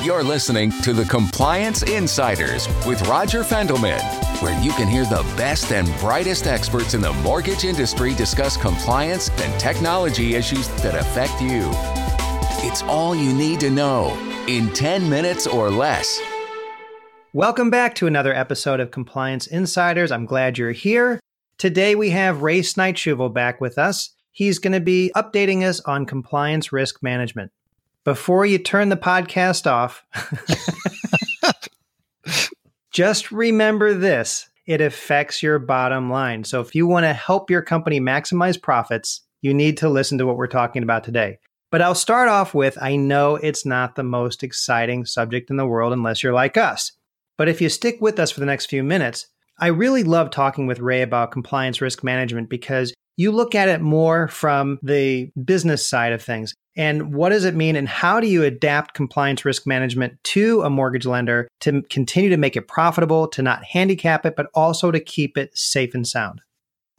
You're listening to the Compliance Insiders with Roger Fendelman, where you can hear the best and brightest experts in the mortgage industry discuss compliance and technology issues that affect you. It's all you need to know in 10 minutes or less. Welcome back to another episode of Compliance Insiders. I'm glad you're here. Today we have Ray Snysheuvel back with us. He's going to be updating us on compliance risk management before you turn the podcast off, just remember this it affects your bottom line. So, if you want to help your company maximize profits, you need to listen to what we're talking about today. But I'll start off with I know it's not the most exciting subject in the world unless you're like us. But if you stick with us for the next few minutes, I really love talking with Ray about compliance risk management because you look at it more from the business side of things. And what does it mean? And how do you adapt compliance risk management to a mortgage lender to continue to make it profitable, to not handicap it, but also to keep it safe and sound?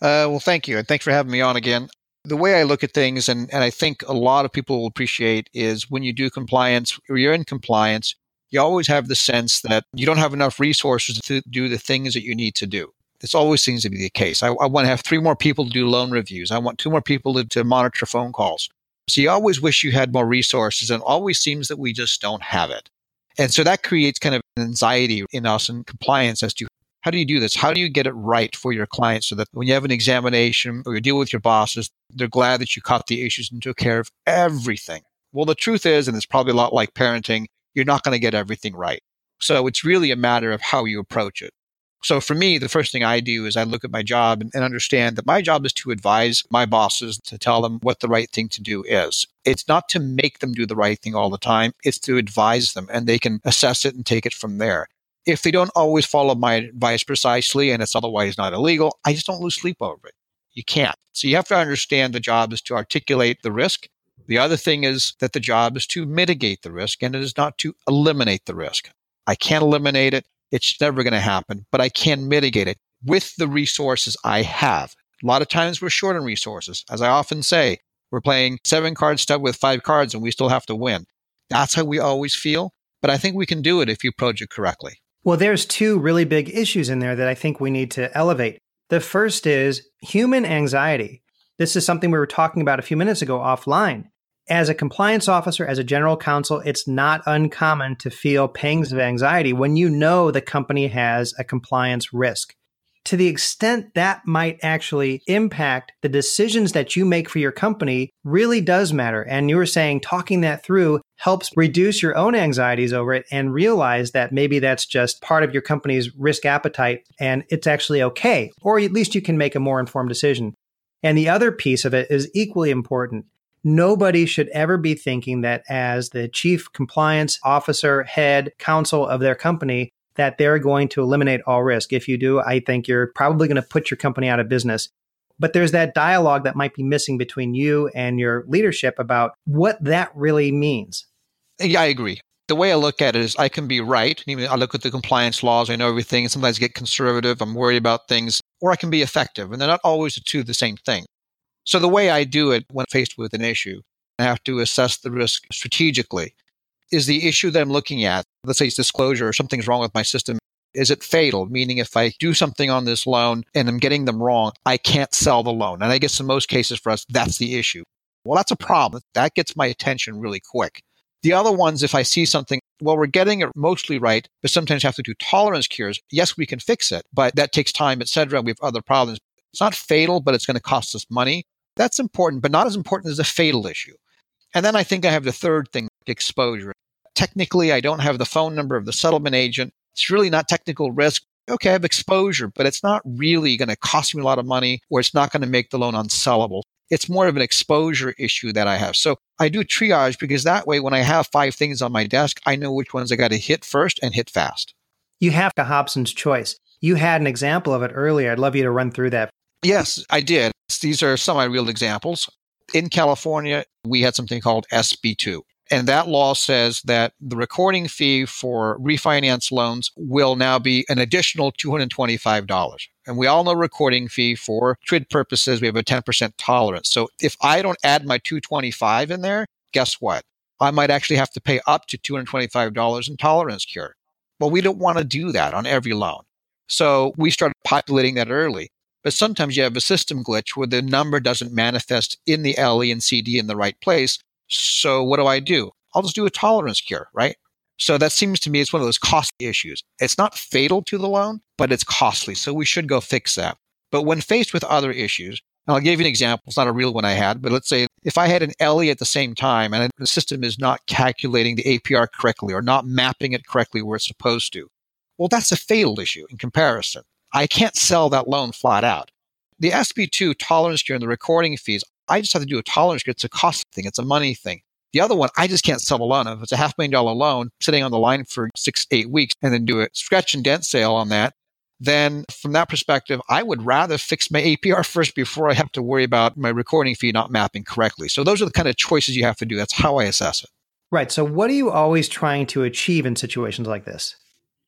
Uh, well, thank you. And thanks for having me on again. The way I look at things, and, and I think a lot of people will appreciate, is when you do compliance or you're in compliance, you always have the sense that you don't have enough resources to do the things that you need to do. This always seems to be the case. I, I want to have three more people to do loan reviews. I want two more people to, to monitor phone calls. So you always wish you had more resources and always seems that we just don't have it. And so that creates kind of anxiety in us and compliance as to how do you do this? How do you get it right for your clients so that when you have an examination or you deal with your bosses, they're glad that you caught the issues and took care of everything? Well, the truth is, and it's probably a lot like parenting, you're not going to get everything right. So it's really a matter of how you approach it. So for me, the first thing I do is I look at my job and, and, understand that my job is to advise my bosses to tell them what the right thing to do is. It's not to make them do the right thing all the time. It's to advise them and they can assess it and take it from there. If they don't always follow my advice precisely and it's otherwise not illegal, I just don't lose sleep over it. You can't. So you have to understand the job is to articulate the risk. The other thing is that the job is to mitigate the risk and it is not to eliminate the risk. I can't eliminate it. It's never going to happen, but I can mitigate it with the resources I have. A lot of times we're short on resources. As I often say, we're playing seven card stud with five cards and we still have to win. That's how we always feel. But I think we can do it if you approach it correctly. Well, there's two really big issues in there that I think we need to elevate. The first is human anxiety. This is something we were talking about a few minutes ago offline as a compliance officer, as a general counsel, it's not uncommon to feel pangs of anxiety when you know the company has a compliance risk. To the extent that might actually impact the decisions that you make for your company really does matter. And you were saying talking that through helps reduce your own anxieties over it and realize that maybe that's just part of your company's risk appetite and it's actually okay. Or at least you can make a more informed decision. And the other piece of it is equally important nobody should ever be thinking that as the chief compliance officer, head, counsel of their company, that they're going to eliminate all risk. If you do, I think you're probably going to put your company out of business. But there's that dialogue that might be missing between you and your leadership about what that really means. Yeah, I agree. The way I look at it is I can be right. I look at the compliance laws, I know everything, and sometimes I get conservative, I'm worried about things, or I can be effective. And they're not always the two the same thing. So the way I do it when faced with an issue, I have to assess the risk strategically. Is the issue that I'm looking at, let's say it's disclosure or something's wrong with my system, is it fatal? Meaning if I do something on this loan and I'm getting them wrong, I can't sell the loan. And I guess in most cases for us, that's the issue. Well, that's a problem. That gets my attention really quick. The other ones, if I see something, well, we're getting it mostly right, but sometimes have to do tolerance cures. Yes, we can fix it, but that takes time, etc. We have other problems. It's not fatal, but it's going to cost us money. That's important, but not as important as a fatal issue. And then I think I have the third thing exposure. Technically, I don't have the phone number of the settlement agent. It's really not technical risk. Okay, I have exposure, but it's not really going to cost me a lot of money or it's not going to make the loan unsellable. It's more of an exposure issue that I have. So I do triage because that way, when I have five things on my desk, I know which ones I got to hit first and hit fast. You have a Hobson's choice. You had an example of it earlier. I'd love you to run through that. Yes, I did. These are semi real examples. In California, we had something called SB2. And that law says that the recording fee for refinance loans will now be an additional $225. And we all know recording fee for TRID purposes, we have a 10% tolerance. So if I don't add my 225 in there, guess what? I might actually have to pay up to $225 in tolerance cure. Well, we don't want to do that on every loan. So we started populating that early. But sometimes you have a system glitch where the number doesn't manifest in the LE and CD in the right place. So what do I do? I'll just do a tolerance cure, right? So that seems to me it's one of those costly issues. It's not fatal to the loan, but it's costly. So we should go fix that. But when faced with other issues, and I'll give you an example. It's not a real one I had, but let's say if I had an LE at the same time and the system is not calculating the APR correctly or not mapping it correctly where it's supposed to, well, that's a fatal issue in comparison. I can't sell that loan flat out. The SB2 tolerance cure and the recording fees, I just have to do a tolerance cure. It's a cost thing. It's a money thing. The other one, I just can't sell a loan. If it's a half million dollar loan sitting on the line for six, eight weeks and then do a scratch and dent sale on that, then from that perspective, I would rather fix my APR first before I have to worry about my recording fee not mapping correctly. So those are the kind of choices you have to do. That's how I assess it. Right. So what are you always trying to achieve in situations like this?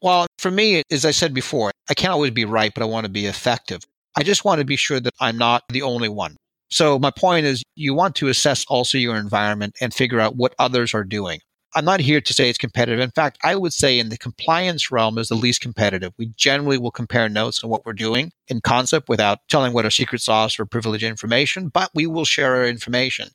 Well, for me, as I said before, I can't always be right, but I want to be effective. I just want to be sure that I'm not the only one. So my point is you want to assess also your environment and figure out what others are doing. I'm not here to say it's competitive. In fact, I would say in the compliance realm is the least competitive. We generally will compare notes on what we're doing in concept without telling what our secret sauce or privileged information, but we will share our information.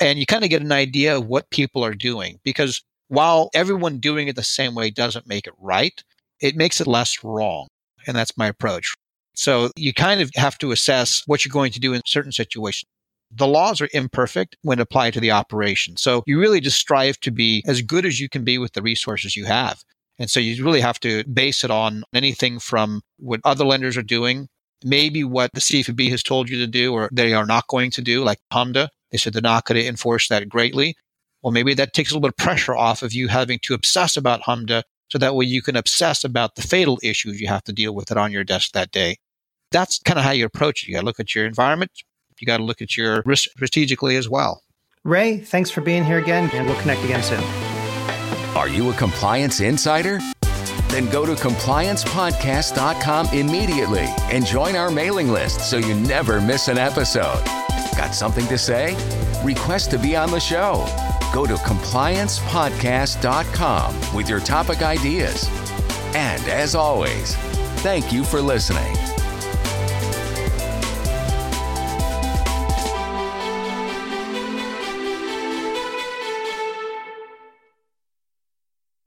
And you kind of get an idea of what people are doing because while everyone doing it the same way doesn't make it right, it makes it less wrong. And that's my approach. So you kind of have to assess what you're going to do in certain situations the laws are imperfect when applied to the operation. So you really just strive to be as good as you can be with the resources you have. And so you really have to base it on anything from what other lenders are doing, maybe what the CFPB has told you to do or they are not going to do, like HMDA. They said they're not going to enforce that greatly. Well, maybe that takes a little bit of pressure off of you having to obsess about HMDA so that way you can obsess about the fatal issues you have to deal with it on your desk that day. That's kind of how you approach it. You got to look at your environment, you got to look at your risk strategically as well. Ray, thanks for being here again, and we'll connect again soon. Are you a compliance insider? Then go to compliancepodcast.com immediately and join our mailing list so you never miss an episode. Got something to say? Request to be on the show. Go to compliancepodcast.com with your topic ideas. And as always, thank you for listening.